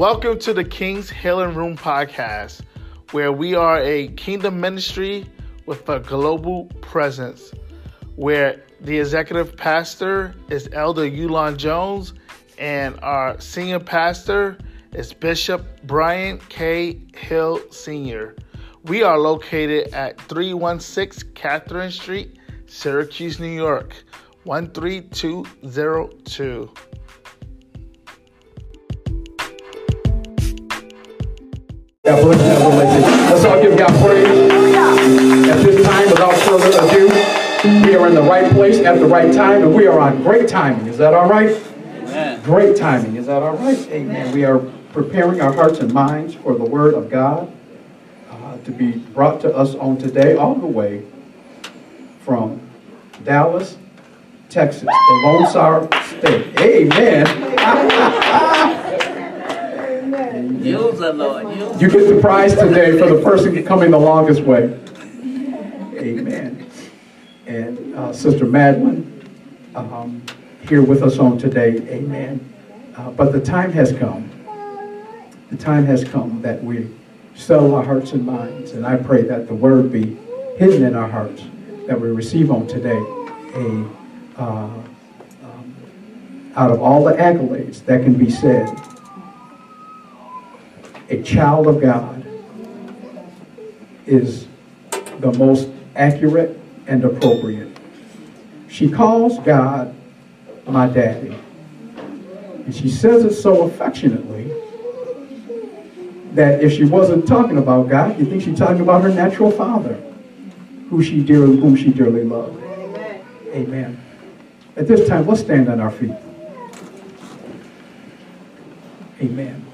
Welcome to the King's Healing Room podcast, where we are a kingdom ministry with a global presence, where the executive pastor is Elder Yulon Jones, and our senior pastor is Bishop Brian K. Hill Sr. We are located at 316 Catherine Street, Syracuse, New York, 13202. God bless you. Let's all give God praise. At this time, without further ado, we are in the right place at the right time, and we are on great timing. Is that all right? Amen. Great timing. Is that all right? Amen. We are preparing our hearts and minds for the Word of God uh, to be brought to us on today, all the way from Dallas, Texas, the Lone Star State. Amen. Use the Lord. You get the prize today for the person coming the longest way. Amen. And uh, Sister Madeline, um, here with us on today. Amen. Uh, but the time has come. The time has come that we settle our hearts and minds. And I pray that the word be hidden in our hearts, that we receive on today a, uh, um, out of all the accolades that can be said, a child of God is the most accurate and appropriate. She calls God my daddy. And she says it so affectionately that if she wasn't talking about God, you think she's talking about her natural father, who she dearly, whom she dearly loved. Amen. Amen. At this time, let's stand on our feet. Amen.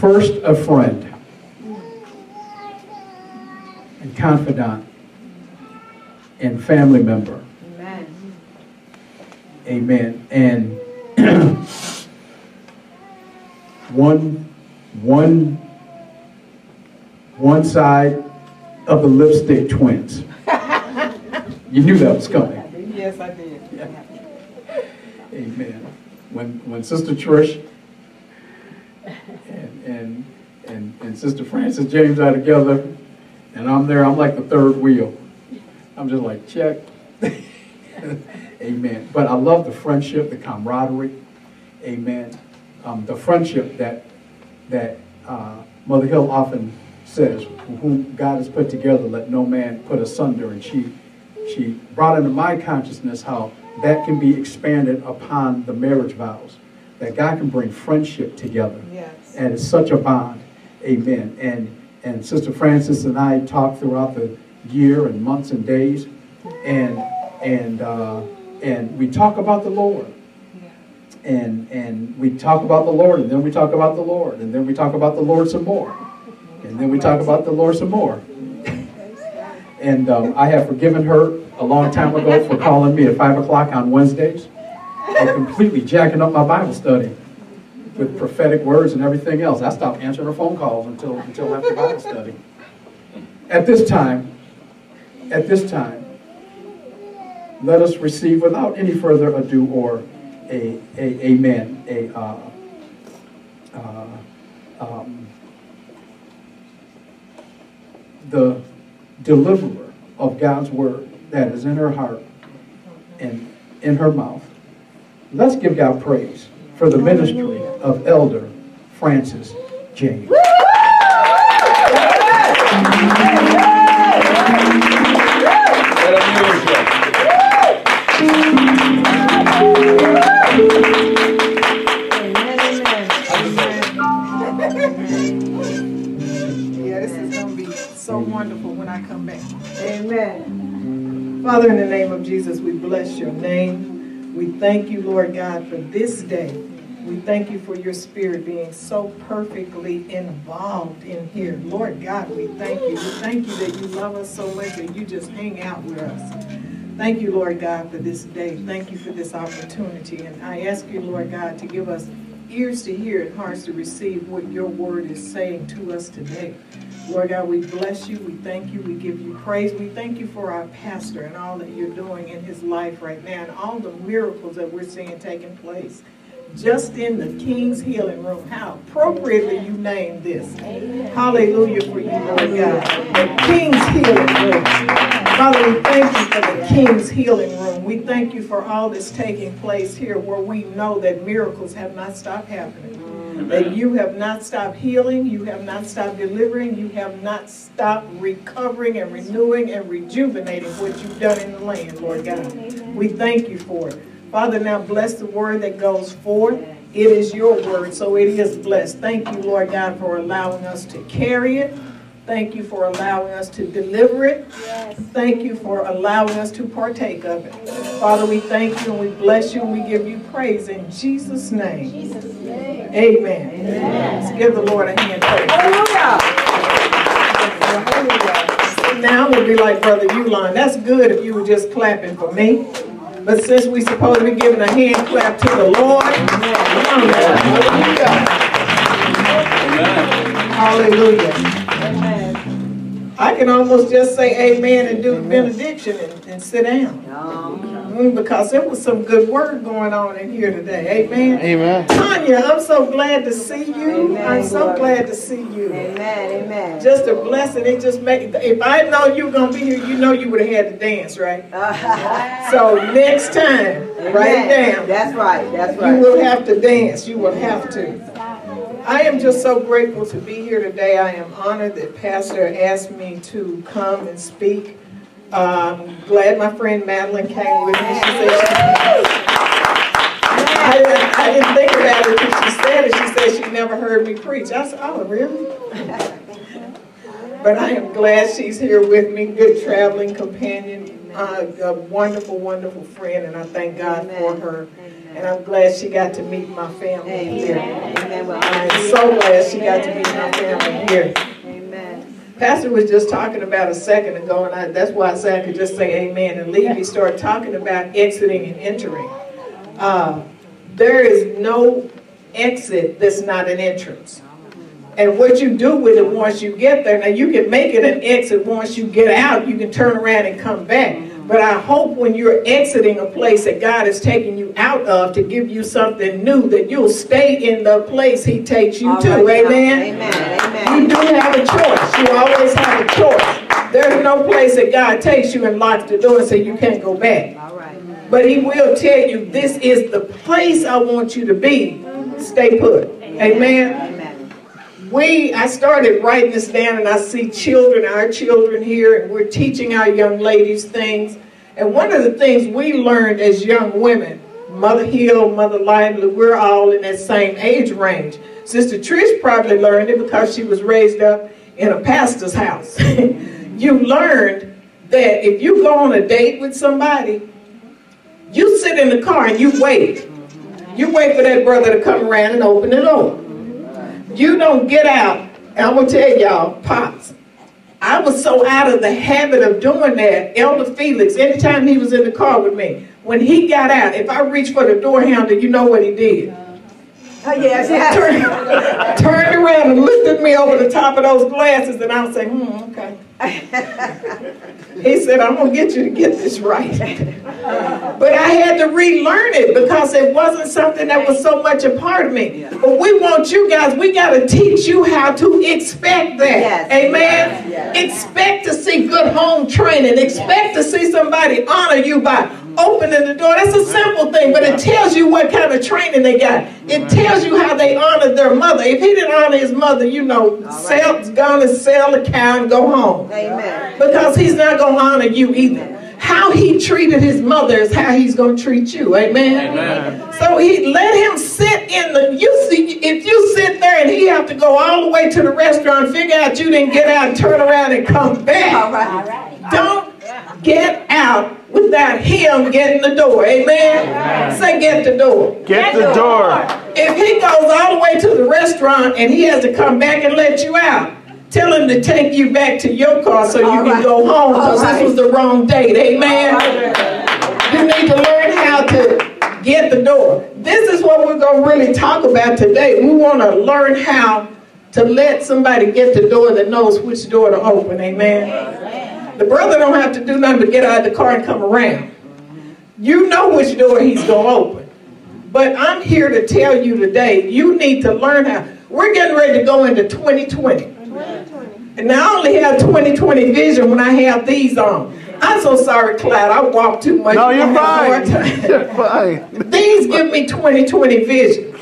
First, a friend and confidant and family member. Amen. Amen. And one, one, one side of the lipstick twins. You knew that was coming. Yes, I did. Amen. When, when Sister Trish and, and, and, Sister Frances James are together, and I'm there, I'm like the third wheel. I'm just like, check. Amen. But I love the friendship, the camaraderie. Amen. Um, the friendship that that uh, Mother Hill often says, whom God has put together, let no man put asunder. And she she brought into my consciousness how that can be expanded upon the marriage vows. That God can bring friendship together. Yes. And it's such a bond. Amen. And and Sister Frances and I talked throughout the year and months and days, and and uh, and we talk about the Lord, and and we talk about the Lord, and then we talk about the Lord, and then we talk about the Lord some more, and then we talk about the Lord some more. And um, I have forgiven her a long time ago for calling me at five o'clock on Wednesdays and completely jacking up my Bible study with prophetic words and everything else. I stopped answering her phone calls until until after Bible study. At this time, at this time, let us receive without any further ado or a, a amen, a uh, uh, um, the deliverer of God's word that is in her heart and in her mouth. Let's give God praise for the ministry of Elder Frances James. Amen, amen. Yeah, this is going to be so wonderful when I come back. Amen. Father, in the name of Jesus, we bless your name. We thank you, Lord God, for this day. We thank you for your spirit being so perfectly involved in here. Lord God, we thank you. We thank you that you love us so much and you just hang out with us. Thank you, Lord God, for this day. Thank you for this opportunity. And I ask you, Lord God, to give us ears to hear and hearts to receive what your word is saying to us today. Lord God, we bless you. We thank you. We give you praise. We thank you for our pastor and all that you're doing in his life right now and all the miracles that we're seeing taking place. just in the King's Healing Room. How appropriately you named this. Hallelujah for you, Lord God. The King's Healing Room. Father, we thank you for the King's Healing Room. We thank you for all that's taking place here where we know that miracles have not stopped happening. That you have not stopped healing, you have not stopped delivering, you have not stopped recovering and renewing and rejuvenating what you've done in the land, Lord God. We thank you for it. Father, now bless the word that goes forth. It is your word, so it is blessed. Thank you, Lord God, for allowing us to carry it. Thank you for allowing us to deliver it. Yes. Thank you for allowing us to partake of it. Father, we thank you and we bless you and we give you praise in Jesus' name. Jesus name. Amen. Amen. Let's give the Lord a hand. Hallelujah. Hallelujah. Now we'll be like Brother Uline. That's good if you were just clapping for me. But since we're supposed to be giving a hand clap to the Lord, hallelujah. Hallelujah. I can almost just say amen and do the benediction and, and sit down. Mm, because there was some good word going on in here today. Amen. Amen. Tanya, I'm so glad to see you. Amen, I'm so glad to see you. Amen. Amen. Just a blessing. It just make if I know you were gonna be here, you know you would have had to dance, right? so next time, Amen. write it down. That's right. That's right. You will have to dance. You will have to. I am just so grateful to be here today. I am honored that Pastor asked me to come and speak. Um, glad my friend Madeline came with me. She said she, I, didn't, I didn't think about it until she said it. She said she never heard me preach. I said, oh, really? but I am glad she's here with me, good traveling companion, uh, a wonderful, wonderful friend, and I thank God Amen. for her. And I'm glad she got to meet my family Amen. here. Amen. I'm so glad she got to meet my family here. Pastor was just talking about a second ago, and I, that's why I said I could just say amen and leave. He started talking about exiting and entering. Uh, there is no exit that's not an entrance. And what you do with it once you get there, now you can make it an exit once you get out, you can turn around and come back. But I hope when you're exiting a place that God is taking you out of to give you something new, that you'll stay in the place He takes you All to. Right Amen? Amen. Amen. You do have a choice. You always have a choice. There's no place that God takes you and locks the door and say you can't go back. All right. But He will tell you, this is the place I want you to be. Stay put. Amen. Amen we I started writing this down and I see children, our children here, and we're teaching our young ladies things. And one of the things we learned as young women, Mother Hill, Mother Lively, we're all in that same age range. Sister Trish probably learned it because she was raised up in a pastor's house. you learned that if you go on a date with somebody, you sit in the car and you wait. You wait for that brother to come around and open the door you don't get out, and I'm going to tell y'all, Pops, I was so out of the habit of doing that. Elder Felix, anytime he was in the car with me, when he got out, if I reached for the door handle, you know what he did? Oh, yes, yes. Turned, turned around and looked at me over the top of those glasses, and I would say, hmm, okay. he said, I'm going to get you to get this right. but I had to relearn it because it wasn't something that was so much a part of me. But we want you guys, we got to teach you how to expect that. Yes. Amen? Yes. Expect to see good home training. Expect to see somebody honor you by opening the door. That's a simple thing, but it tells you what kind of training they got. It tells you how they honored their mother. If he didn't honor his mother, you know, right. sell, gonna sell the cow and go home. Amen. Because he's not going to honor you either. How he treated his mother is how he's going to treat you. Amen? Amen. So he let him sit in the, you see, if you sit there and he have to go all the way to the restaurant, figure out you didn't get out and turn around and come back. All right. Don't get out without him getting the door. Amen? Amen. Say get the door. Get, get the door. If he goes all the way to the restaurant and he has to come back and let you out, Tell him to take you back to your car so you All can right. go home because right. this was the wrong date. Amen. Right. You need to learn how to get the door. This is what we're going to really talk about today. We want to learn how to let somebody get the door that knows which door to open. Amen. The brother don't have to do nothing but get out of the car and come around. You know which door he's going to open. But I'm here to tell you today, you need to learn how. We're getting ready to go into 2020. 2020. And I only have 2020 vision when I have these on. I'm so sorry, Clyde. I walk too much. No, you're fine. You're fine. These give me 2020 vision.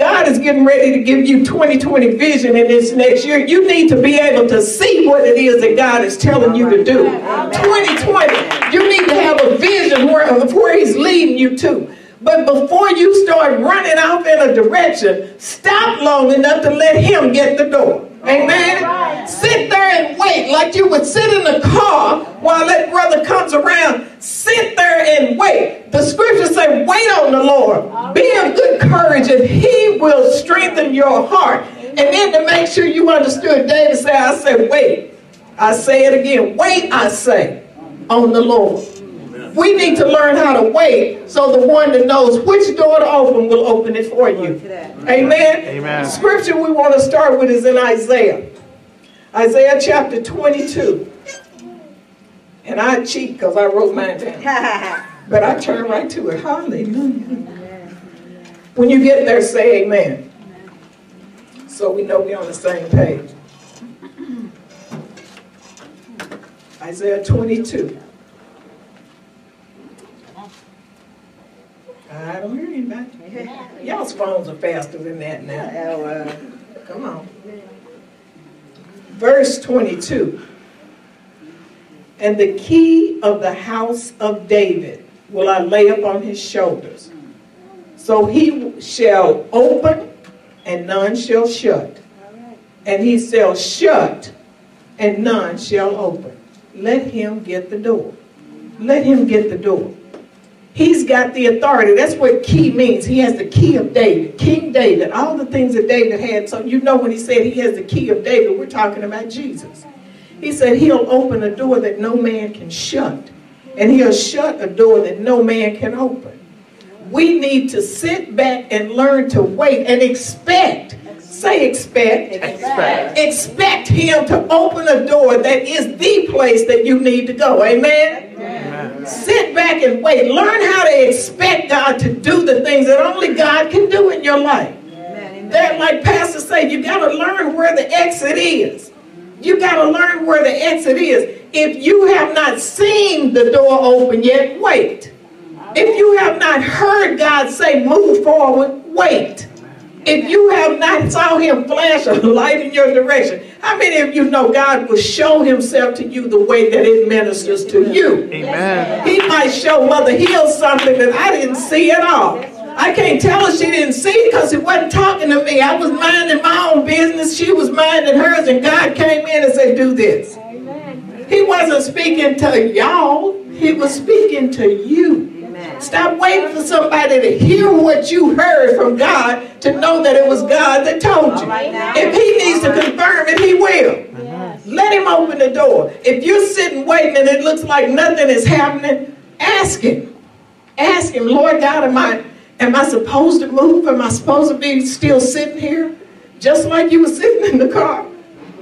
God is getting ready to give you 2020 vision in this next year. You need to be able to see what it is that God is telling you to do. 2020, you need to have a vision where, of where He's leading you to. But before you start running off in a direction, stop long enough to let Him get the door. Amen. Sit there and wait like you would sit in the car while that brother comes around. Sit there and wait. The scriptures say, wait on the Lord. Be of good courage and he will strengthen your heart. And then to make sure you understood, David said, I said, wait. I say it again. Wait, I say, on the Lord. We need to learn how to wait so the one that knows which door to open will open it for you. Amen? Amen. scripture we want to start with is in Isaiah. Isaiah chapter 22. And I cheat because I wrote mine down. but I turn right to it. Hallelujah. When you get there, say amen. So we know we're on the same page. Isaiah 22. I don't hear anybody. Y'all's phones are faster than that now. Uh, come on. Verse 22. And the key of the house of David will I lay upon his shoulders. So he shall open and none shall shut. And he shall shut and none shall open. Let him get the door. Let him get the door. He's got the authority. That's what key means. He has the key of David. King David, all the things that David had. So you know when he said he has the key of David, we're talking about Jesus. He said he'll open a door that no man can shut. And he'll shut a door that no man can open. We need to sit back and learn to wait and expect. Say expect. Expect. Expect him to open a door that is the place that you need to go. Amen? Amen. Sit back and wait. Learn how to expect God to do the things that only God can do in your life. That, like Pastor said, you got to learn where the exit is. You got to learn where the exit is. If you have not seen the door open yet, wait. If you have not heard God say, move forward, wait. If you have not saw him flash a light in your direction, how many of you know God will show himself to you the way that it ministers to you? Amen. He might show Mother Hill something that I didn't see at all. I can't tell her she didn't see it because he wasn't talking to me. I was minding my own business. She was minding hers, and God came in and said, do this. He wasn't speaking to y'all. He was speaking to you. Stop waiting for somebody to hear what you heard from God to know that it was God that told you. If he needs to confirm it, he will. Let him open the door. If you're sitting waiting and it looks like nothing is happening, ask him. Ask him, Lord God, am I am I supposed to move? Am I supposed to be still sitting here? Just like you were sitting in the car.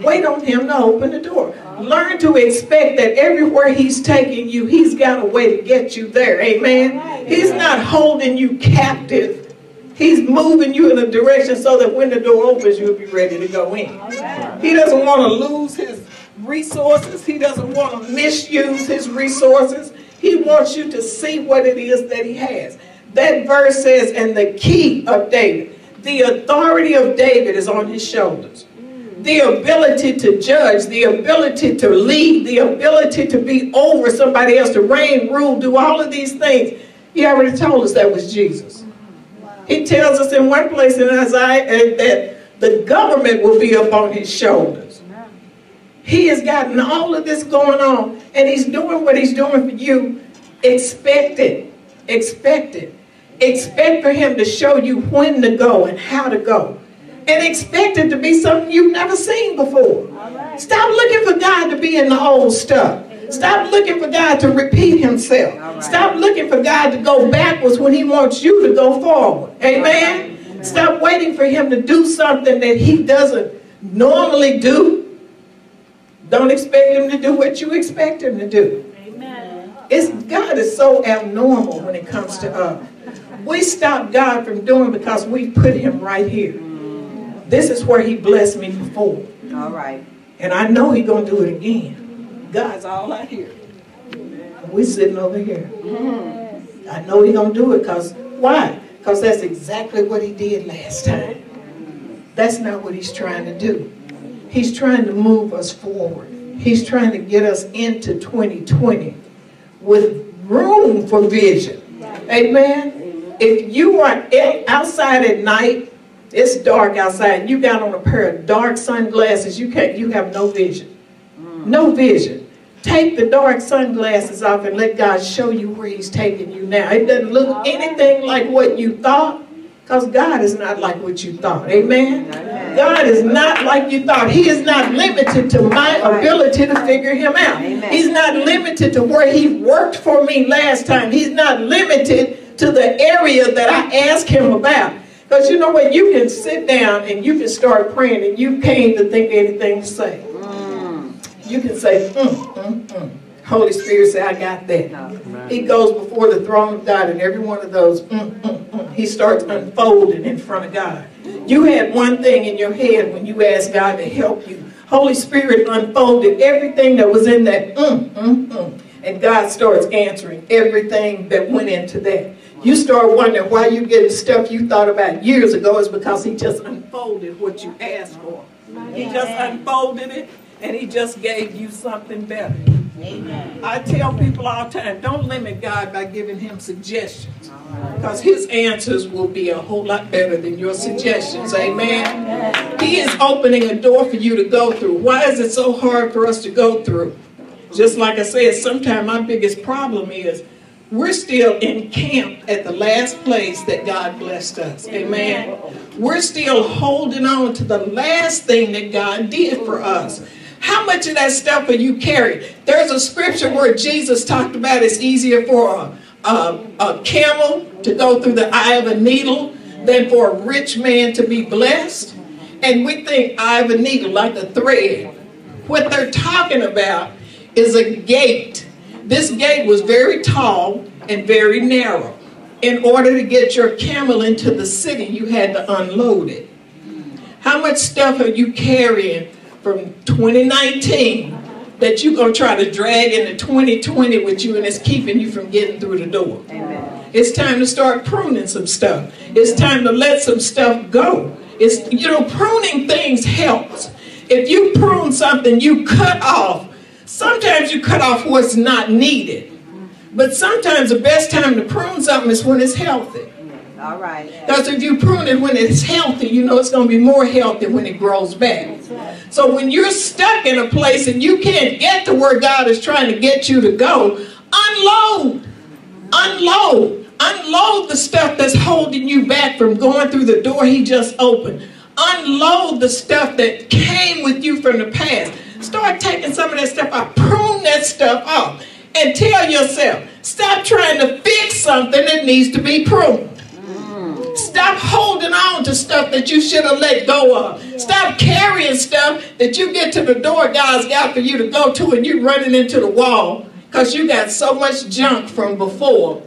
Wait on him to open the door. Learn to expect that everywhere he's taking you, he's got a way to get you there. Amen. He's not holding you captive. He's moving you in a direction so that when the door opens, you'll be ready to go in. He doesn't want to lose his resources. He doesn't want to misuse his resources. He wants you to see what it is that he has. That verse says, and the key of David, the authority of David is on his shoulders the ability to judge, the ability to lead, the ability to be over somebody else, to reign, rule, do all of these things. He already told us that was Jesus. He tells us in one place in Isaiah eh, that the government will be upon his shoulders. He has gotten all of this going on, and he's doing what he's doing for you. Expect it. Expect it. Expect for him to show you when to go and how to go and expect it to be something you've never seen before. Right. Stop looking for God to be in the old stuff. Stop looking for God to repeat himself. Right. Stop looking for God to go backwards when he wants you to go forward. Amen? Right. Stop waiting for him to do something that he doesn't normally do. Don't expect him to do what you expect him to do. Amen. It's, God is so abnormal when it comes to us. We stop God from doing because we put him right here. This is where he blessed me before. All right. And I know he gonna do it again. God's all out here. We sitting over here. Mm-hmm. I know he gonna do it because why? Because that's exactly what he did last time. That's not what he's trying to do. He's trying to move us forward. He's trying to get us into 2020 with room for vision. Amen. If you are outside at night, it's dark outside, and you got on a pair of dark sunglasses, you can't you have no vision. Mm. No vision. Take the dark sunglasses off and let God show you where He's taking you now. It doesn't look anything like what you thought, because God is not like what you thought. Amen? Amen? God is not like you thought. He is not limited to my ability to figure Him out. Amen. He's not limited to where He worked for me last time. He's not limited to the area that I asked Him about. Because you know what? You can sit down and you can start praying and you can't even think anything to say. You can say, mm, mm, mm. Holy Spirit say, I got that. He goes before the throne of God and every one of those, mm, mm, mm, he starts unfolding in front of God. You had one thing in your head when you asked God to help you. Holy Spirit unfolded everything that was in that, mm, mm, mm. and God starts answering everything that went into that. You start wondering why you getting stuff you thought about years ago is because he just unfolded what you asked for. He just unfolded it and he just gave you something better. Amen. I tell people all the time, don't limit God by giving him suggestions. Because his answers will be a whole lot better than your suggestions. Amen. He is opening a door for you to go through. Why is it so hard for us to go through? Just like I said, sometimes my biggest problem is we're still encamped at the last place that God blessed us. Amen. We're still holding on to the last thing that God did for us. How much of that stuff are you carrying? There's a scripture where Jesus talked about it's easier for a, a, a camel to go through the eye of a needle than for a rich man to be blessed. And we think eye of a needle like a thread. What they're talking about is a gate. This gate was very tall and very narrow. In order to get your camel into the city, you had to unload it. How much stuff are you carrying from 2019 that you're going to try to drag into 2020 with you and it's keeping you from getting through the door. Amen. It's time to start pruning some stuff. It's time to let some stuff go. It's, you know, pruning things helps. If you prune something, you cut off. Sometimes you cut off what's not needed. But sometimes the best time to prune something is when it's healthy. All right. Because if you prune it when it's healthy, you know it's going to be more healthy when it grows back. So when you're stuck in a place and you can't get to where God is trying to get you to go, unload. Unload. Unload the stuff that's holding you back from going through the door he just opened. Unload the stuff that came with you from the past. Start taking some of that stuff out. Prune that stuff off. And tell yourself, stop trying to fix something that needs to be pruned. Stop holding on to stuff that you should have let go of. Stop carrying stuff that you get to the door God's got for you to go to and you're running into the wall because you got so much junk from before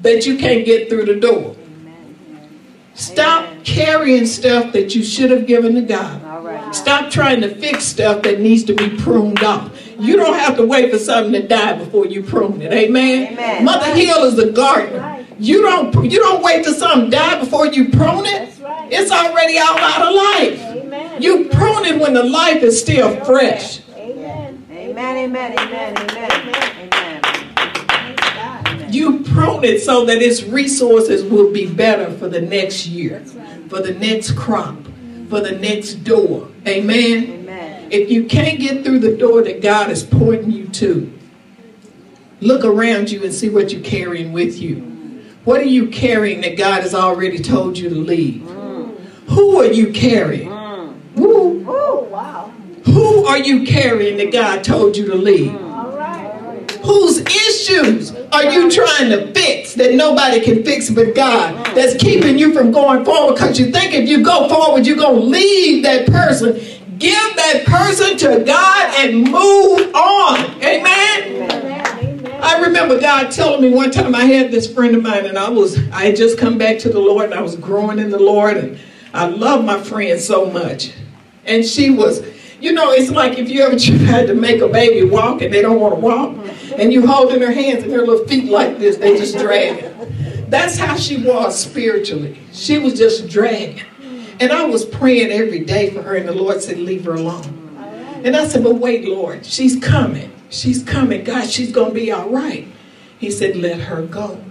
that you can't get through the door. Stop carrying stuff that you should have given to God. Stop trying to fix stuff that needs to be pruned up. You don't have to wait for something to die before you prune it. Amen. Amen. Mother Hill is the gardener. You don't you don't wait till something die before you prune it. Right. It's already all out of life. Amen. You prune it when the life is still fresh. Amen. Amen. Amen. Amen. Amen. You prune it so that its resources will be better for the next year, for the next crop, for the next door. Amen. Amen. If you can't get through the door that God is pointing you to, look around you and see what you're carrying with you. What are you carrying that God has already told you to leave? Mm. Who are you carrying? Mm. Woo. Oh, wow. Who are you carrying that God told you to leave? Mm. Whose issues are you trying to fix that nobody can fix but God that's keeping you from going forward because you think if you go forward, you're going to leave that person. Give that person to God and move on. Amen. Amen. I I remember God telling me one time I had this friend of mine and I was I had just come back to the Lord and I was growing in the Lord and I love my friend so much. And she was, you know, it's like if you ever tried to make a baby walk and they don't want to walk, and you holding their hands and their little feet like this, they just dragging. That's how she was spiritually. She was just dragging. And I was praying every day for her, and the Lord said, Leave her alone. And I said, But wait, Lord, she's coming. She's coming. God, she's going to be all right. He said, Let her go.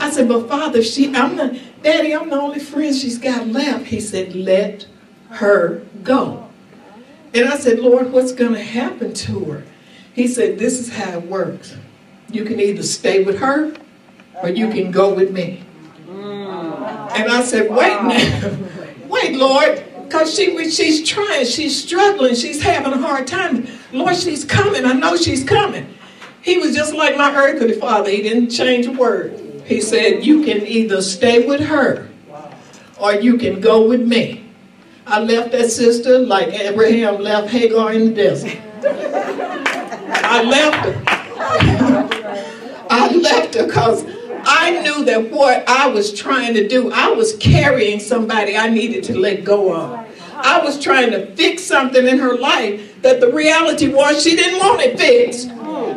I said, But Father, she, I'm not, Daddy, I'm the only friend she's got left. He said, Let her go. And I said, Lord, what's going to happen to her? He said, This is how it works. You can either stay with her or you can go with me. Mm. And I said, Wait now. Wait, Lord. Because she, she's trying, she's struggling, she's having a hard time. Lord, she's coming. I know she's coming. He was just like my earthly father. He didn't change a word. He said, You can either stay with her or you can go with me. I left that sister like Abraham left Hagar in the desert. I left her. I left her because I knew that what I was trying to do, I was carrying somebody I needed to let go of. I was trying to fix something in her life that the reality was she didn't want it fixed.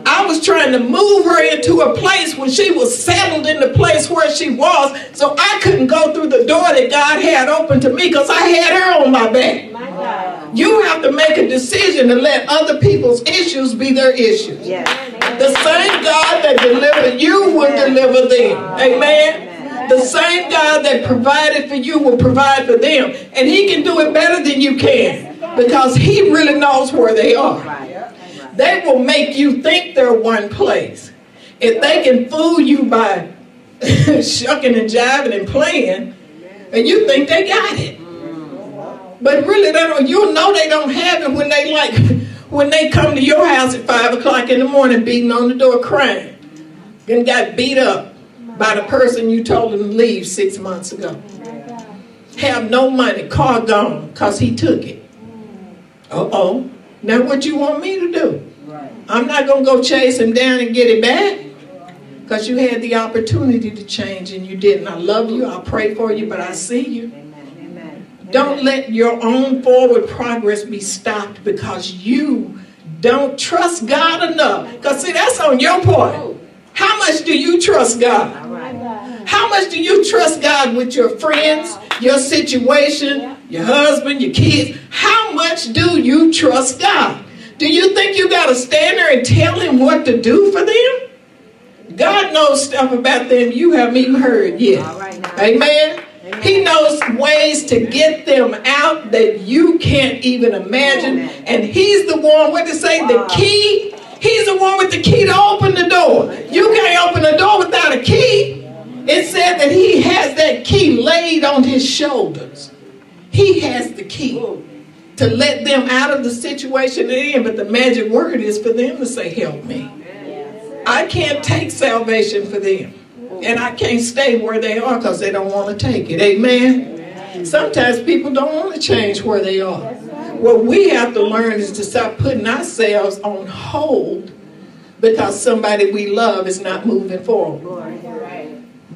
I was trying to move her into a place when she was settled in the place where she was, so I couldn't go through the door that God had open to me because I had her on my back. You have to make a decision to let other people's issues be their issues. Yes. The same God that delivered you will deliver them. Amen. The same God that provided for you will provide for them. And He can do it better than you can because He really knows where they are. They will make you think they're one place. If they can fool you by shucking and jiving and playing, and you think they got it. But really, they don't. You'll know they don't have it when they like when they come to your house at five o'clock in the morning, beating on the door, crying, and got beat up by the person you told them to leave six months ago. Have no money, car gone, cause he took it. Uh oh. Now what you want me to do? I'm not gonna go chase him down and get it back. Because you had the opportunity to change and you didn't. I love you, I pray for you, but I see you. Don't let your own forward progress be stopped because you don't trust God enough. Because, see, that's on your part. How much do you trust God? How much do you trust God with your friends, your situation, your husband, your kids? How much do you trust God? Do you think you got to stand there and tell him what to do for them? God knows stuff about them you haven't even heard yet. Amen. Amen. He knows ways to get them out that you can't even imagine. Amen. And he's the one, what to say, wow. the key. He's the one with the key to open the door. You can't open the door without a key. It said that he has that key laid on his shoulders. He has the key to let them out of the situation they're in. But the magic word is for them to say, help me. I can't take salvation for them. And I can't stay where they are because they don't want to take it. Amen? Sometimes people don't want to change where they are. What we have to learn is to stop putting ourselves on hold because somebody we love is not moving forward.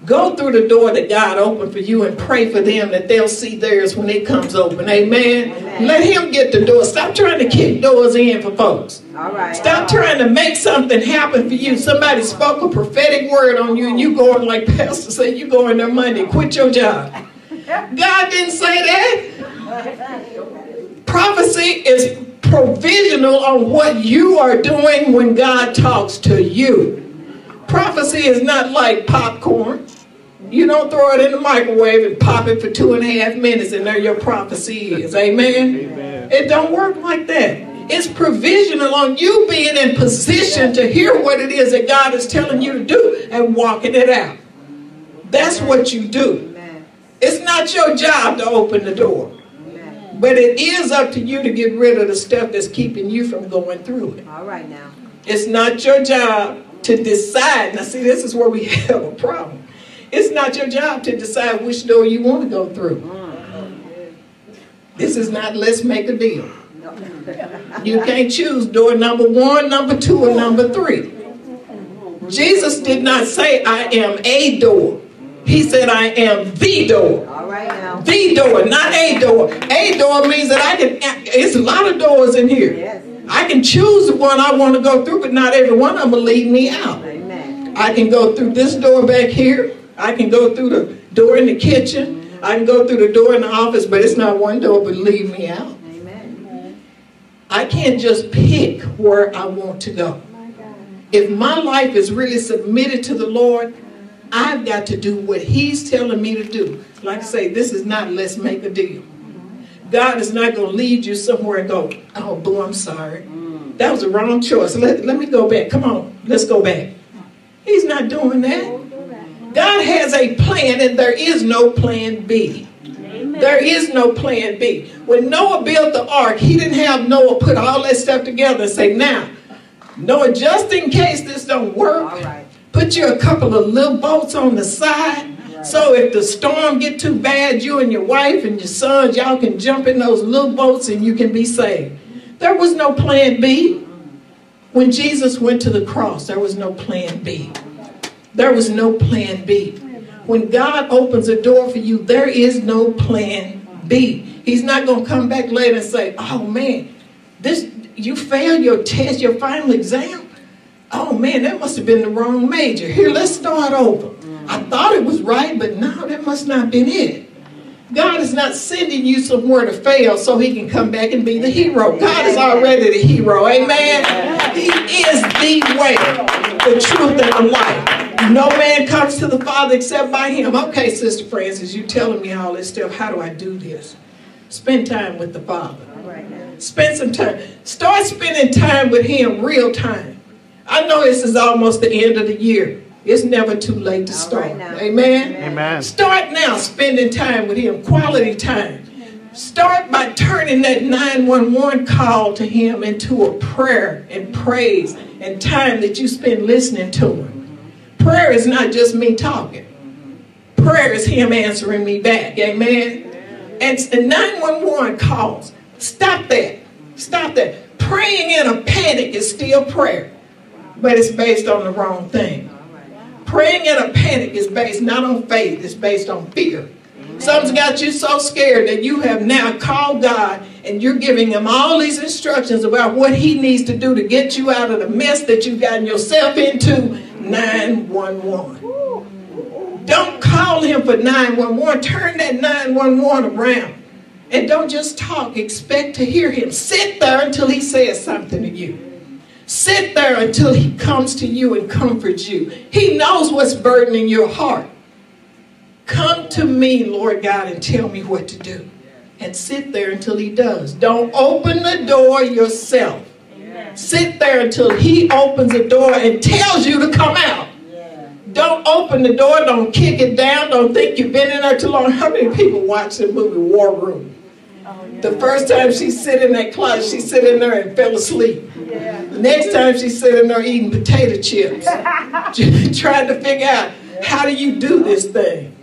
Go through the door that God opened for you and pray for them that they'll see theirs when it comes open. Amen. Amen. Let him get the door. Stop trying to kick doors in for folks. All right. Stop trying to make something happen for you. Somebody spoke a prophetic word on you and you going like Pastor said, you going there Monday. Quit your job. God didn't say that. Prophecy is provisional on what you are doing when God talks to you. Prophecy is not like popcorn. You don't throw it in the microwave and pop it for two and a half minutes and there your prophecy is. Amen? Amen. It don't work like that. It's provisional on you being in position to hear what it is that God is telling you to do and walking it out. That's what you do. It's not your job to open the door. But it is up to you to get rid of the stuff that's keeping you from going through it. All right now. It's not your job to decide. Now see, this is where we have a problem. It's not your job to decide which door you want to go through. Mm. This is not let's make a deal. You can't choose door number one, number two, or number three. Jesus did not say, I am a door. He said, I am the door. All right now. The door, not a door. A door means that I can, it's a lot of doors in here. Yes. I can choose the one I want to go through, but not every one of them will lead me out. Amen. I can go through this door back here. I can go through the door in the kitchen. I can go through the door in the office, but it's not one door but lead me out. Amen. I can't just pick where I want to go. If my life is really submitted to the Lord, I've got to do what He's telling me to do. Like I say, this is not let's make a deal. God is not going to lead you somewhere and go, oh, boo, I'm sorry. That was the wrong choice. Let, let me go back. Come on, let's go back. He's not doing that. God has a plan, and there is no plan B. There is no plan B. When Noah built the ark, he didn't have Noah put all that stuff together and say, now, Noah, just in case this don't work, right. put you a couple of little boats on the side. So if the storm get too bad, you and your wife and your sons, y'all can jump in those little boats and you can be saved. There was no plan B. When Jesus went to the cross, there was no plan B. There was no plan B. When God opens a door for you, there is no plan B. He's not going to come back later and say, "Oh man, this you failed your test, your final exam. Oh man, that must have been the wrong major. Here, let's start over. I thought it was right, but no, that must not have been it." God is not sending you somewhere to fail so he can come back and be the hero. God is already the hero. Amen. He is the way, the truth, and the life. No man comes to the Father except by him. Okay, Sister Frances, you telling me all this stuff. How do I do this? Spend time with the Father. All right. Spend some time. Start spending time with him real time. I know this is almost the end of the year. It's never too late to start. right now. Amen. Amen. Start now spending time with him, quality time. Start by turning that 911 call to him into a prayer and praise and time that you spend listening to him. Prayer is not just me talking. Prayer is him answering me back. Amen. And the 911 calls. Stop that. Stop that. Praying in a panic is still prayer, but it's based on the wrong thing. Praying in a panic is based not on faith, it's based on fear. Something's got you so scared that you have now called God and you're giving him all these instructions about what he needs to do to get you out of the mess that you've gotten yourself into. 911. Don't call him for 911. Turn that 911 around. And don't just talk, expect to hear him. Sit there until he says something to you. Sit there until he comes to you and comforts you. He knows what's burdening your heart. Come to me, Lord God, and tell me what to do. And sit there until he does. Don't open the door yourself. Sit there until he opens the door and tells you to come out. Don't open the door. Don't kick it down. Don't think you've been in there too long. How many people watch the movie War Room? Oh, the first time she sit in that closet, she sit in there and fell asleep. Next time she sit in there eating potato chips, trying to figure out how do you do this thing.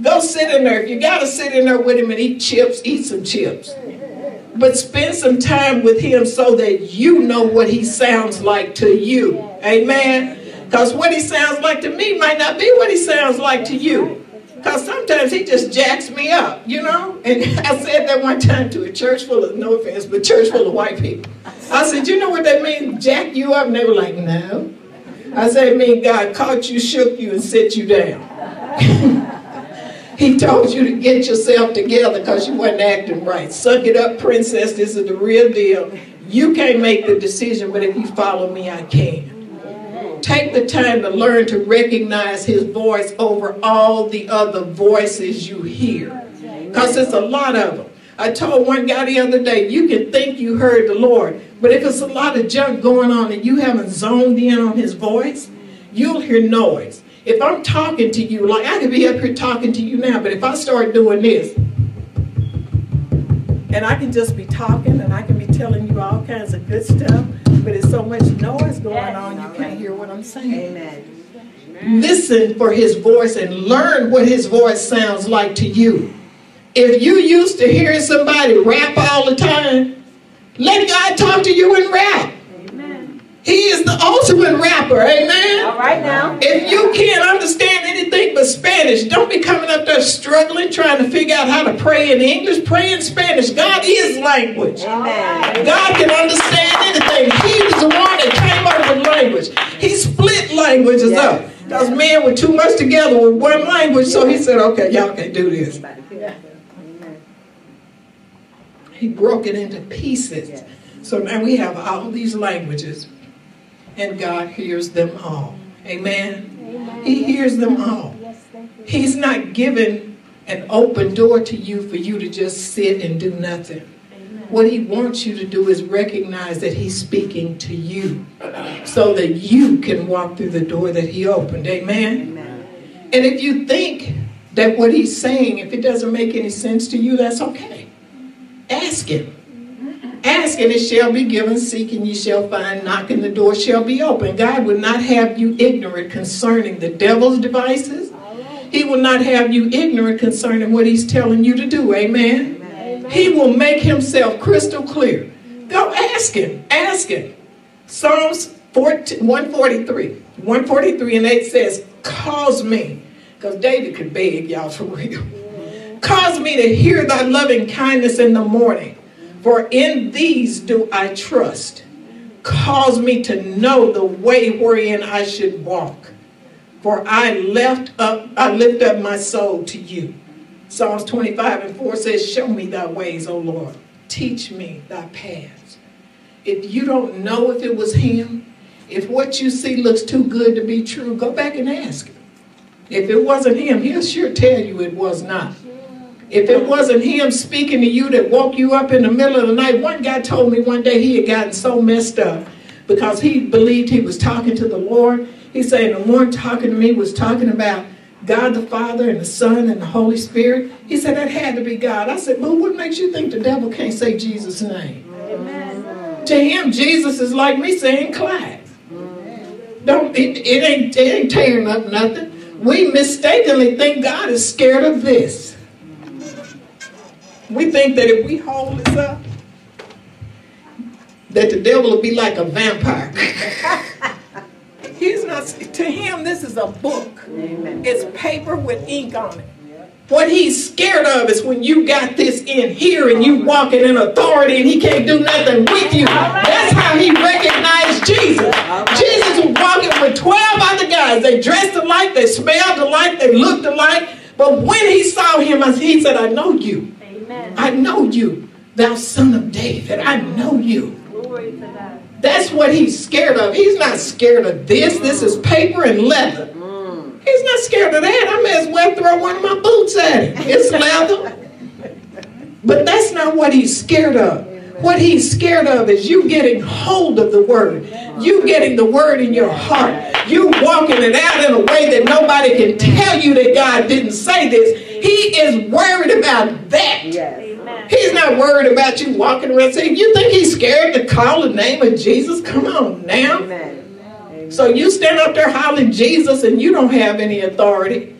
Go sit in there. If you got to sit in there with him and eat chips, eat some chips. But spend some time with him so that you know what he sounds like to you. Amen. Because what he sounds like to me might not be what he sounds like to you. Because sometimes he just jacks me up, you know? And I said that one time to a church full of, no offense, but church full of white people. I said, you know what that means, jack you up? And they were like, no. I said, it means God caught you, shook you, and set you down. he told you to get yourself together because you wasn't acting right. Suck it up, princess. This is the real deal. You can't make the decision, but if you follow me, I can. Take the time to learn to recognize his voice over all the other voices you hear. Because there's a lot of them. I told one guy the other day, you can think you heard the Lord, but if it's a lot of junk going on and you haven't zoned in on his voice, you'll hear noise. If I'm talking to you, like I could be up here talking to you now, but if I start doing this, and I can just be talking and I can be telling you all kinds of good stuff, but it's so much noise going on, you can't hear what I'm saying. Amen. Listen for his voice and learn what his voice sounds like to you. If you used to hearing somebody rap all the time, let God talk to you in rap. He is the ultimate rapper. Amen. All right now. If you can't understand anything but Spanish, don't be coming up there struggling trying to figure out how to pray in English. Pray in Spanish. God is language. Amen. God can understand anything. He was the one that came up with language. He split languages Yes. up. Those men were too much together with one language, so he said, okay, y'all can do this. He broke it into pieces. So now we have all these languages, and God hears them all. Amen. He hears them all. He's not giving an open door to you for you to just sit and do nothing. What he wants you to do is recognize that he's speaking to you so that you can walk through the door that he opened. Amen. And if you think that what he's saying, if it doesn't make any sense to you, that's okay. Ask him. Ask and it shall be given, seek and you shall find, knock and the door shall be open. God would not have you ignorant concerning the devil's devices. He will not have you ignorant concerning what he's telling you to do. Amen. He will make himself crystal clear. Go ask him. Ask him. Psalms 14, 143. 143 and 8 says, Cause me. Because David could beg y'all for real. Cause me to hear thy loving kindness in the morning, for in these do I trust. Cause me to know the way wherein I should walk. For I left up, I lift up my soul to you. Psalms 25 and 4 says, Show me thy ways, O Lord. Teach me thy paths. If you don't know if it was him, if what you see looks too good to be true, go back and ask him. If it wasn't him, he'll sure tell you it was not. If it wasn't him speaking to you that woke you up in the middle of the night, one guy told me one day he had gotten so messed up because he believed he was talking to the Lord. He said, the Lord talking to me was talking about God the Father and the Son and the Holy Spirit. He said, that had to be God. I said, but what makes you think the devil can't say Jesus' name? To him, Jesus is like me saying Clyde. Don't it, it ain't it ain't tearing up nothing. We mistakenly think God is scared of this. We think that if we hold this up, that the devil will be like a vampire. He's not to him, this is a book. It's paper with ink on it. What he's scared of is when you got this in here and you walking in authority and he can't do nothing with you. That's how he recognized Jesus. Jesus was walking with 12 other guys. They dressed alike, they smelled alike, they looked alike. But when he saw him, as he said, I know you. I know you, thou son of David. I know you. That's what he's scared of. He's not scared of this. This is paper and leather. He's not scared of that. I may as well throw one of my boots at him. It's leather. But that's not what he's scared of. What he's scared of is you getting hold of the word. You getting the word in your heart. You walking it out in a way that nobody can tell you that God didn't say this. He is worried about that. He's not worried about you walking around saying, You think he's scared to call the name of Jesus? Come on now. So you stand up there hollering Jesus and you don't have any authority.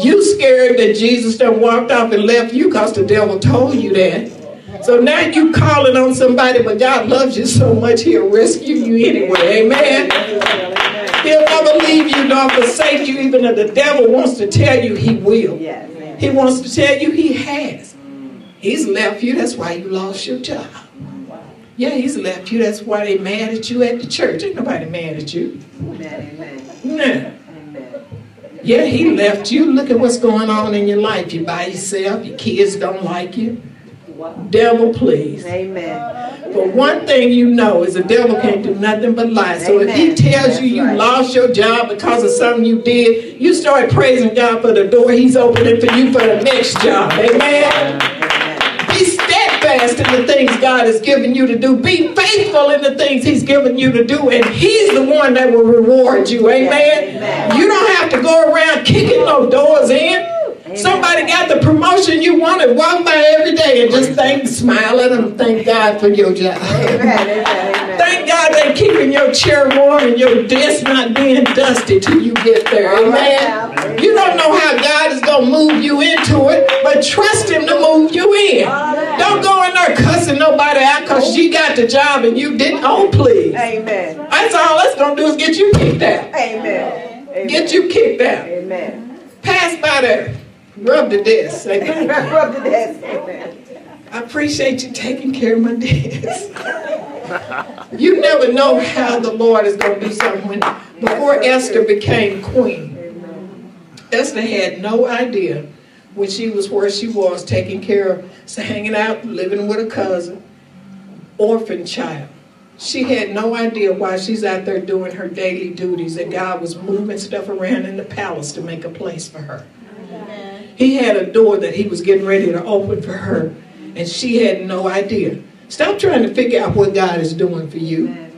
You scared that Jesus done walked off and left you because the devil told you that. So now you calling on somebody, but God loves you so much he'll rescue you anyway. Amen. He'll never leave you nor forsake you, even if the devil wants to tell you he will. He wants to tell you he has. He's left you, that's why you lost your job. Yeah, he's left you. That's why they mad at you at the church. Ain't nobody mad at you. No. Yeah, he left you. Look at what's going on in your life. You by yourself. Your kids don't like you. Devil, please. Amen. But one thing you know is the devil can't do nothing but lie. So if he Amen. tells you you right. lost your job because of something you did, you start praising God for the door he's opening for you for the next job. Amen. Be steadfast in the things God has given you to do. Be faithful in the things He's given you to do, and He's the one that will reward you. Amen. Amen. You don't have to go around kicking no doors in. Somebody got the promotion you wanted, walk by every day and just thank, smile at them, thank God for your job. Amen. Thank God they're keeping your chair warm and your desk not being dusty till you get there. Amen. You don't know how God is going to move you into it, but trust Him to move you in. Don't go in there cussing nobody out because she got the job and you didn't. Oh, please. Amen. That's all that's going to do is get you kicked out. Amen. Amen. Get you kicked out. Amen. Pass by there. Rub the desk. You. Rub the desk. Amen. I appreciate you taking care of my desk. you never know how the Lord is going to do something. When, before Esther became queen, Esther had no idea when she was where she was, taking care of, so hanging out, living with a cousin, orphan child. She had no idea why she's out there doing her daily duties, that God was moving stuff around in the palace to make a place for her. He had a door that he was getting ready to open for her, and she had no idea. Stop trying to figure out what God is doing for you.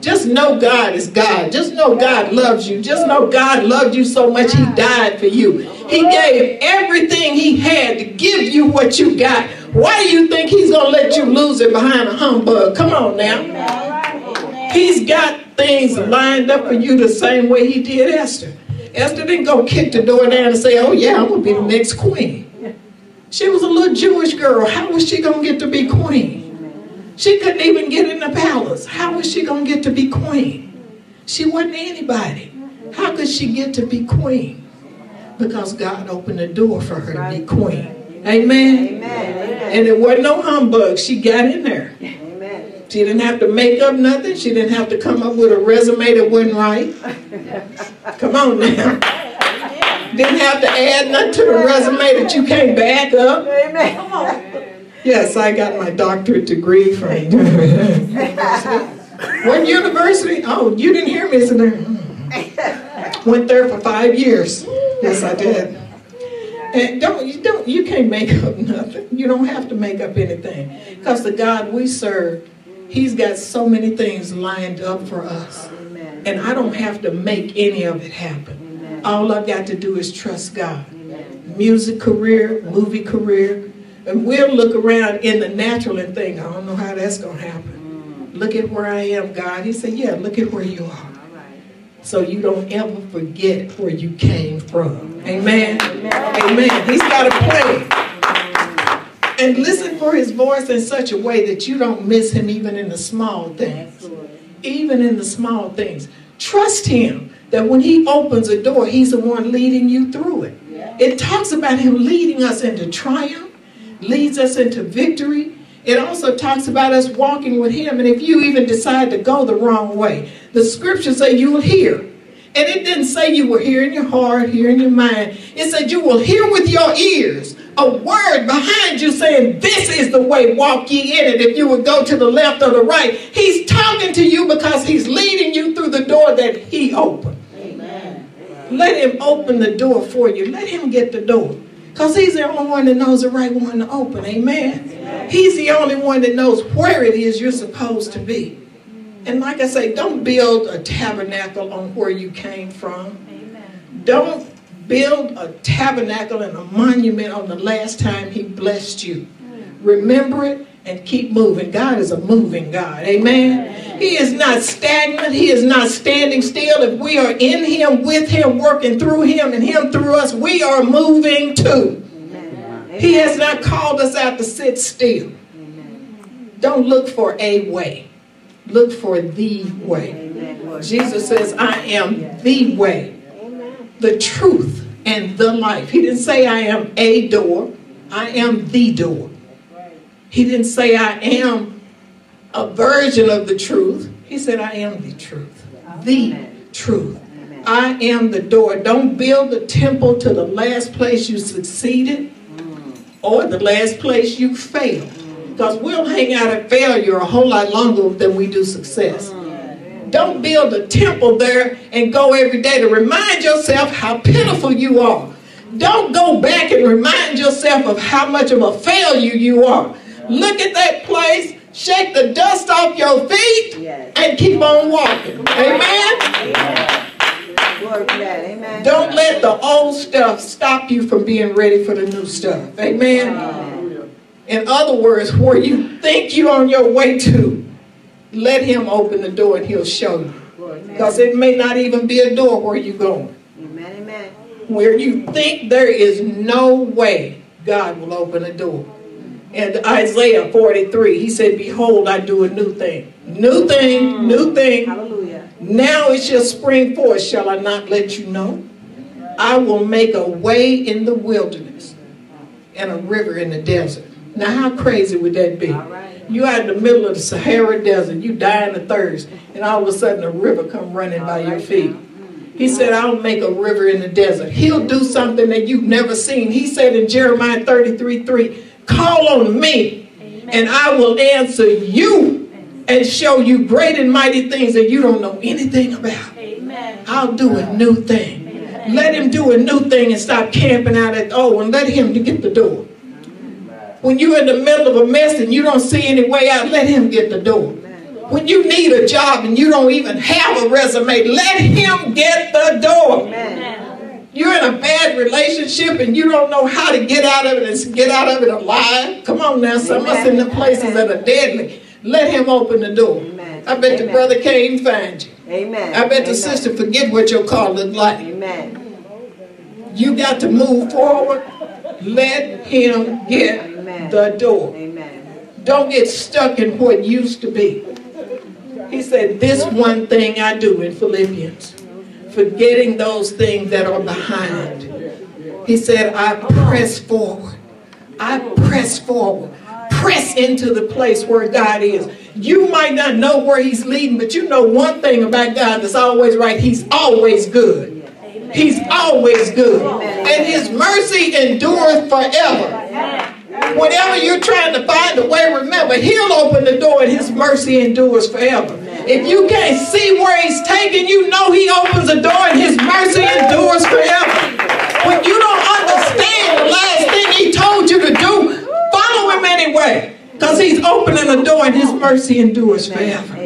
Just know God is God. Just know God loves you. Just know God loved you so much he died for you. He gave everything he had to give you what you got. Why do you think he's going to let you lose it behind a humbug? Come on now. He's got things lined up for you the same way he did Esther. Esther didn't go kick the door down and say, oh yeah, I'm going to be the next queen. She was a little Jewish girl. How was she going to get to be queen? She couldn't even get in the palace. How was she going to get to be queen? She wasn't anybody. How could she get to be queen? Because God opened the door for her to be queen. Amen. Amen. And it wasn't no humbug. She got in there. Amen. She didn't have to make up nothing. She didn't have to come up with a resume that wasn't right. Come on now. Didn't have to add nothing to the resume that you can't back up. Amen. Come on. Yes, I got my doctorate degree from what university? Oh, you didn't hear me, so there. Went there for five years. Yes, I did. And don't you don't you can't make up nothing. You don't have to make up anything, because the God we serve, He's got so many things lined up for us, Amen. and I don't have to make any of it happen. Amen. All I've got to do is trust God. Music career, movie career, and we'll look around in the natural and think, I don't know how that's going to happen. Mm. Look at where I am, God. He said, Yeah, look at where you are. So you don't ever forget where you came from. Amen. Amen. He's got a plan. And listen for his voice in such a way that you don't miss him even in the small things. Even in the small things. Trust him that when he opens a door, he's the one leading you through it. It talks about him leading us into triumph, leads us into victory. It also talks about us walking with him. And if you even decide to go the wrong way, the scriptures say you will hear. And it didn't say you will hear in your heart, hear in your mind. It said you will hear with your ears a word behind you saying, This is the way, walk ye in it. If you would go to the left or the right, he's talking to you because he's leading you through the door that he opened. Amen. Let him open the door for you. Let him get the door. Because he's the only one that knows the right one to open. Amen. He's the only one that knows where it is you're supposed to be. And like I say, don't build a tabernacle on where you came from. Amen. Don't build a tabernacle and a monument on the last time he blessed you. Remember it and keep moving. God is a moving God. Amen. He is not stagnant. He is not standing still. If we are in him, with him, working through him, and him through us, we are moving too. He has not called us out to sit still. Don't look for a way. Look for the way. Jesus says, I am the way, the truth, and the life. He didn't say I am a door. I am the door. He didn't say I am a version of the truth. He said I am the truth. The truth. I am the door. Don't build a temple to the last place you succeeded or the last place you failed. Because we'll hang out at failure a whole lot longer than we do success. Don't build a temple there and go every day to remind yourself how pitiful you are. Don't go back and remind yourself of how much of a failure you are. Look at that place, shake the dust off your feet, and keep on walking. Amen? Glory to that. Amen. Don't let the old stuff stop you from being ready for the new stuff. Amen? In other words, where you think you're on your way to, let him open the door and he'll show you. Because it may not even be a door where you're going. Amen. Amen. Where you think there is no way, God will open a door. And Isaiah 43, he said, Behold, I do a new thing. New thing, new thing. Hallelujah. Now it shall spring forth. Shall I not let you know? I will make a way in the wilderness and a river in the desert. Now, how crazy would that be? You out in the middle of the Sahara Desert, you dying of thirst, and all of a sudden a river come running by your feet. He said, I'll make a river in the desert. He'll do something that you've never seen. He said in Jeremiah 33 3, Call on me, and I will answer you and show you great and mighty things that you don't know anything about. I'll do a new thing. Let him do a new thing and stop camping out at oh, and let him get the door. When you're in the middle of a mess and you don't see any way out, let him get the door. When you need a job and you don't even have a resume, let him get the door. Amen. You're in a bad relationship and you don't know how to get out of it and get out of it alive. Come on now, some of us in the places that are deadly. Let him open the door. Amen. I bet the brother can't find you. Amen. I bet the sister forget what your car looked like. Amen. You got to move forward. Let him get Amen. the door. Amen. Don't get stuck in what used to be. He said, This one thing I do in Philippians, forgetting those things that are behind. He said, I press forward. I press forward. Press into the place where God is. You might not know where He's leading, but you know one thing about God that's always right. He's always good. He's always good. And His mercy endureth forever. Whenever you're trying to find a way, remember, He'll open the door and His mercy endures forever. If you can't see where He's taking you, know He opens the door and His mercy endures forever. When you don't understand the last thing He told you to do, follow Him anyway. Because He's opening the door and His mercy endures forever.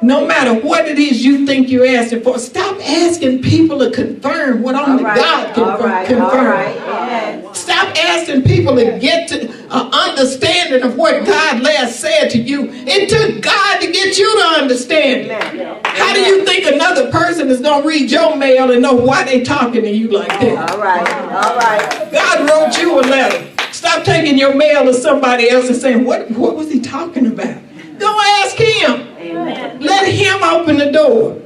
No matter what it is you think you're asking for, stop asking people to confirm what only right. God can right. confirm. Right. Stop asking people to get to an understanding of what God last said to you. It took God to get you to understand it. How do you think another person is going to read your mail and know why they talking to you like that? All right. All right. God wrote you a letter. Stop taking your mail to somebody else and saying, what, what was he talking about? Go ask him. Amen. Let him open the door.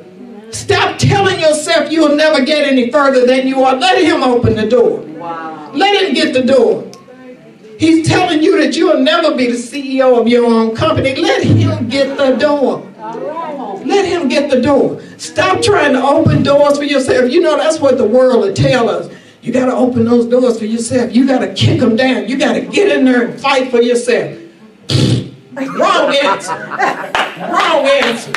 Stop telling yourself you'll never get any further than you are. Let him open the door. Wow. Let him get the door. He's telling you that you'll never be the CEO of your own company. Let him get the door. Let him get the door. Stop trying to open doors for yourself. You know, that's what the world will tell us. You got to open those doors for yourself. You got to kick them down. You got to get in there and fight for yourself. Wrong answer. Wrong answer.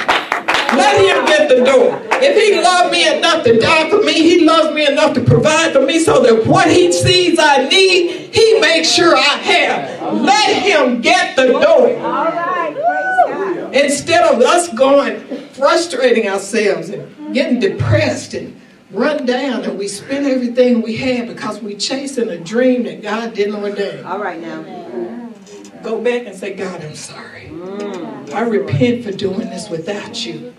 Let him get the door. If he loved me enough to die for me, he loves me enough to provide for me so that what he sees I need, he makes sure I have. Let him get the door. All right. Instead of us going, frustrating ourselves and getting depressed and run down and we spend everything we have because we chasing a dream that God didn't ordain. All right now. Go back and say, God, I'm sorry. I repent for doing this without you.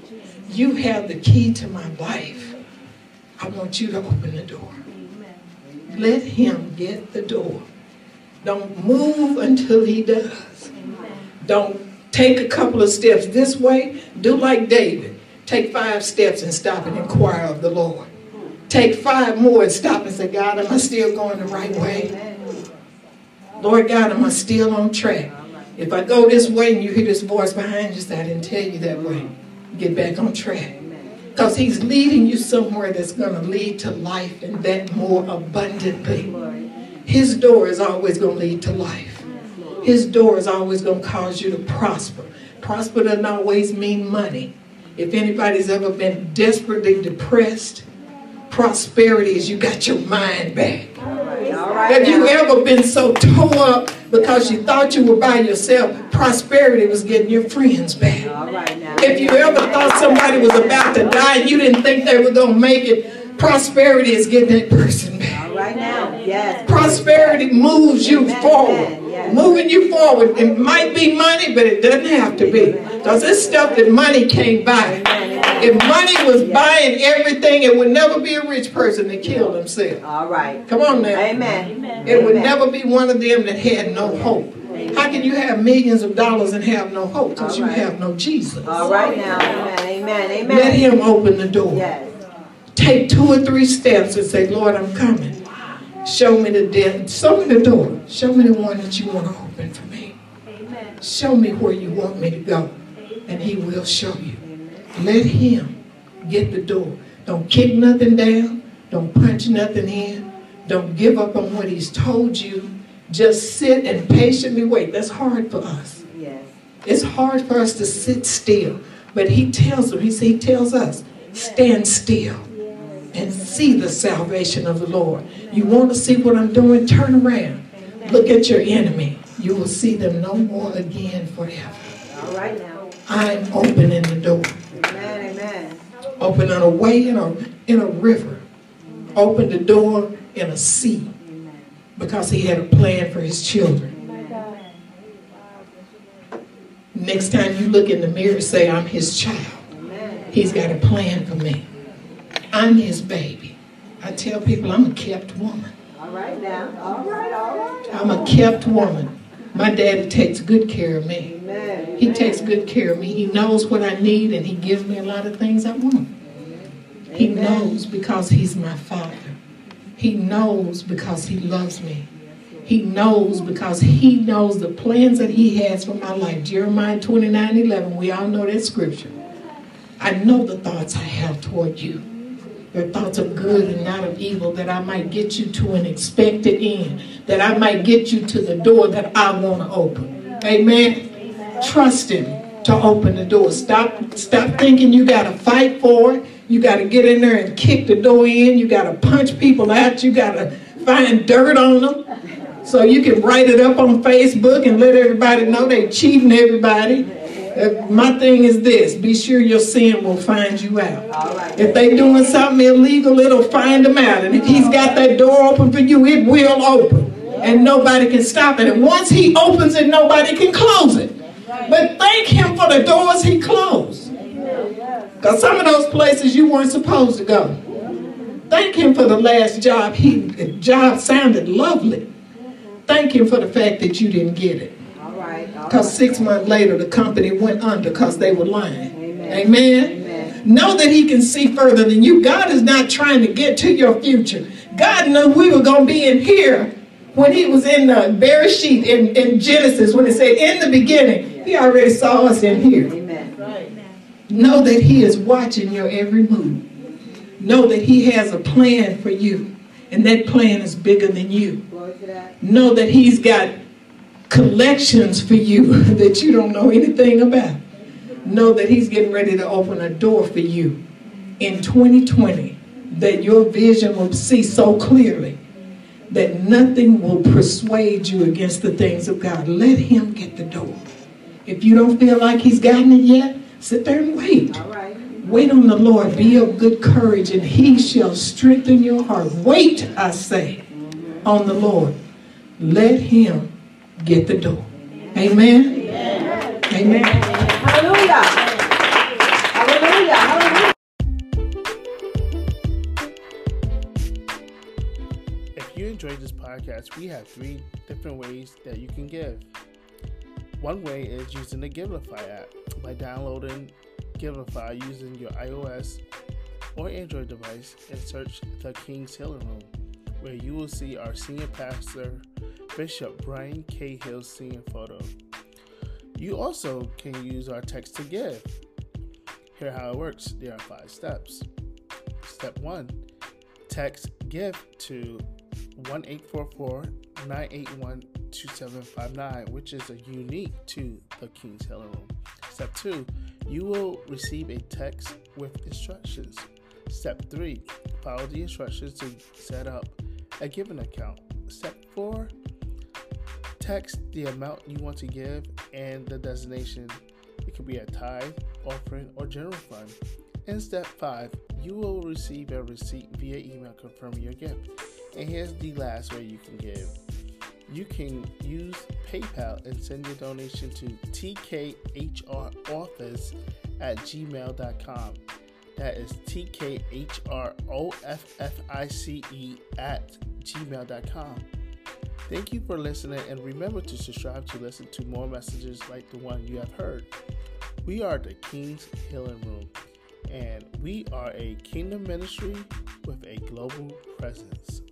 You have the key to my life. I want you to open the door. Let him get the door. Don't move until he does. Don't take a couple of steps this way. Do like David. Take five steps and stop and inquire of the Lord. Take five more and stop and say, God, am I still going the right way? Lord God, am I still on track? If I go this way and you hear this voice behind you, say, I didn't tell you that way. Get back on track. Because he's leading you somewhere that's going to lead to life and that more abundantly. His door is always going to lead to life. His door is always going to cause you to prosper. Prosper doesn't always mean money. If anybody's ever been desperately depressed, prosperity is you got your mind back. Right. Have you ever been so tore up because you thought you were by yourself? Prosperity was getting your friends back. Right. If you ever thought somebody was about to die and you didn't think they were going to make it, prosperity is getting that person back. All right now. Yes. Prosperity moves you Amen, forward. yes. Moving you forward. It might be money, but it doesn't have to be. Because it's stuff that money can't buy. Amen. Amen. If money was buying everything, it would never be a rich person that killed himself. All right. Come on now. Amen. It would Amen. never be one of them that had no hope. How can you have millions of dollars and have no hope? Because you have no Jesus. All right now. Amen. Amen. Amen. Let him open the door. Yes. Take two or three steps and say, Lord, I'm coming. Show me the de- show me the door. Show me the one that you want to open for me. Amen. Show me where you want me to go. And he will show you. Let him get the door. Don't kick nothing down. Don't punch nothing in. Don't give up on what he's told you. Just sit and patiently wait. That's hard for us. Yes. It's hard for us to sit still. But he tells them, he, he tells us, stand still and see the salvation of the Lord. You want to see what I'm doing? Turn around. Look at your enemy. You will see them no more again forever. All right now. I'm opening the door. Amen. A way in a, in a river. Open the door in a sea. Because he had a plan for his children. Next time you look in the mirror, say, I'm his child. Amen. He's got a plan for me. I'm his baby. I tell people I'm a kept woman. All right now. All right. All right. I'm a kept woman. My daddy takes good care of me. Amen. He takes good care of me. He knows what I need and he gives me a lot of things I want. He knows because he's my father. He knows because he loves me. He knows because he knows the plans that he has for my life. Jeremiah 29 11, we all know that scripture. I know the thoughts I have toward you. They're thoughts of good and not of evil, that I might get you to an expected end, that I might get you to the door that I want to open. Amen. Trust him to open the door. Stop, stop thinking you got to fight for it. You got to get in there and kick the door in. You got to punch people out. You got to find dirt on them so you can write it up on Facebook and let everybody know they cheating everybody. Uh, my thing is this: be sure your sin will find you out. If they doing something illegal, it'll find them out. And if he's got that door open for you, it will open. And nobody can stop it. And once he opens it, nobody can close it. But thank him for the doors he closed. Because some of those places you weren't supposed to go. Thank him for the last job. He the job sounded lovely. Thank him for the fact that you didn't get it. Because six months later, the company went under because they were lying. Amen. Amen. Know that He can see further than you. God is not trying to get to your future. God knew we were going to be in here when He was in the Bereshit in, in Genesis, when it said, In the beginning, He already saw us in here. Amen. Know that He is watching your every move. Know that He has a plan for you, and that plan is bigger than you. That. Know that He's got collections for you that you don't know anything about. Know that He's getting ready to open a door for you in 2020 that your vision will see so clearly that nothing will persuade you against the things of God. Let Him get the door. If you don't feel like He's gotten it yet, sit there and wait. All right. Wait on the Lord. Be of good courage, and He shall strengthen your heart. Wait, I say, on the Lord. Let Him get the door. Amen. Amen. Hallelujah. This podcast, we have three different ways that you can give. One way is using the Givelify app by downloading Givelify using your iOS or Android device and search the King's Healing Room, where you will see our senior pastor, Bishop Brian K. Hill's senior photo. You also can use our text to give. Here how it works. There are five steps. Step one, text give to 1-844-981-2759, which is a unique to the King's Healing Room. Step two, you will receive a text with instructions. Step three, follow the instructions to set up a given account. Step four, text the amount you want to give and the designation. It could be a tithe, offering, or general fund. In step five, you will receive a receipt via email confirming your gift. And here's the last way you can give. You can use PayPal and send your donation to tkhrooffice at gmail.com. That is T K H R O F F I C E at gmail.com. Thank you for listening and remember to subscribe to listen to more messages like the one you have heard. We are the King's Healing Room and we are a kingdom ministry with a global presence.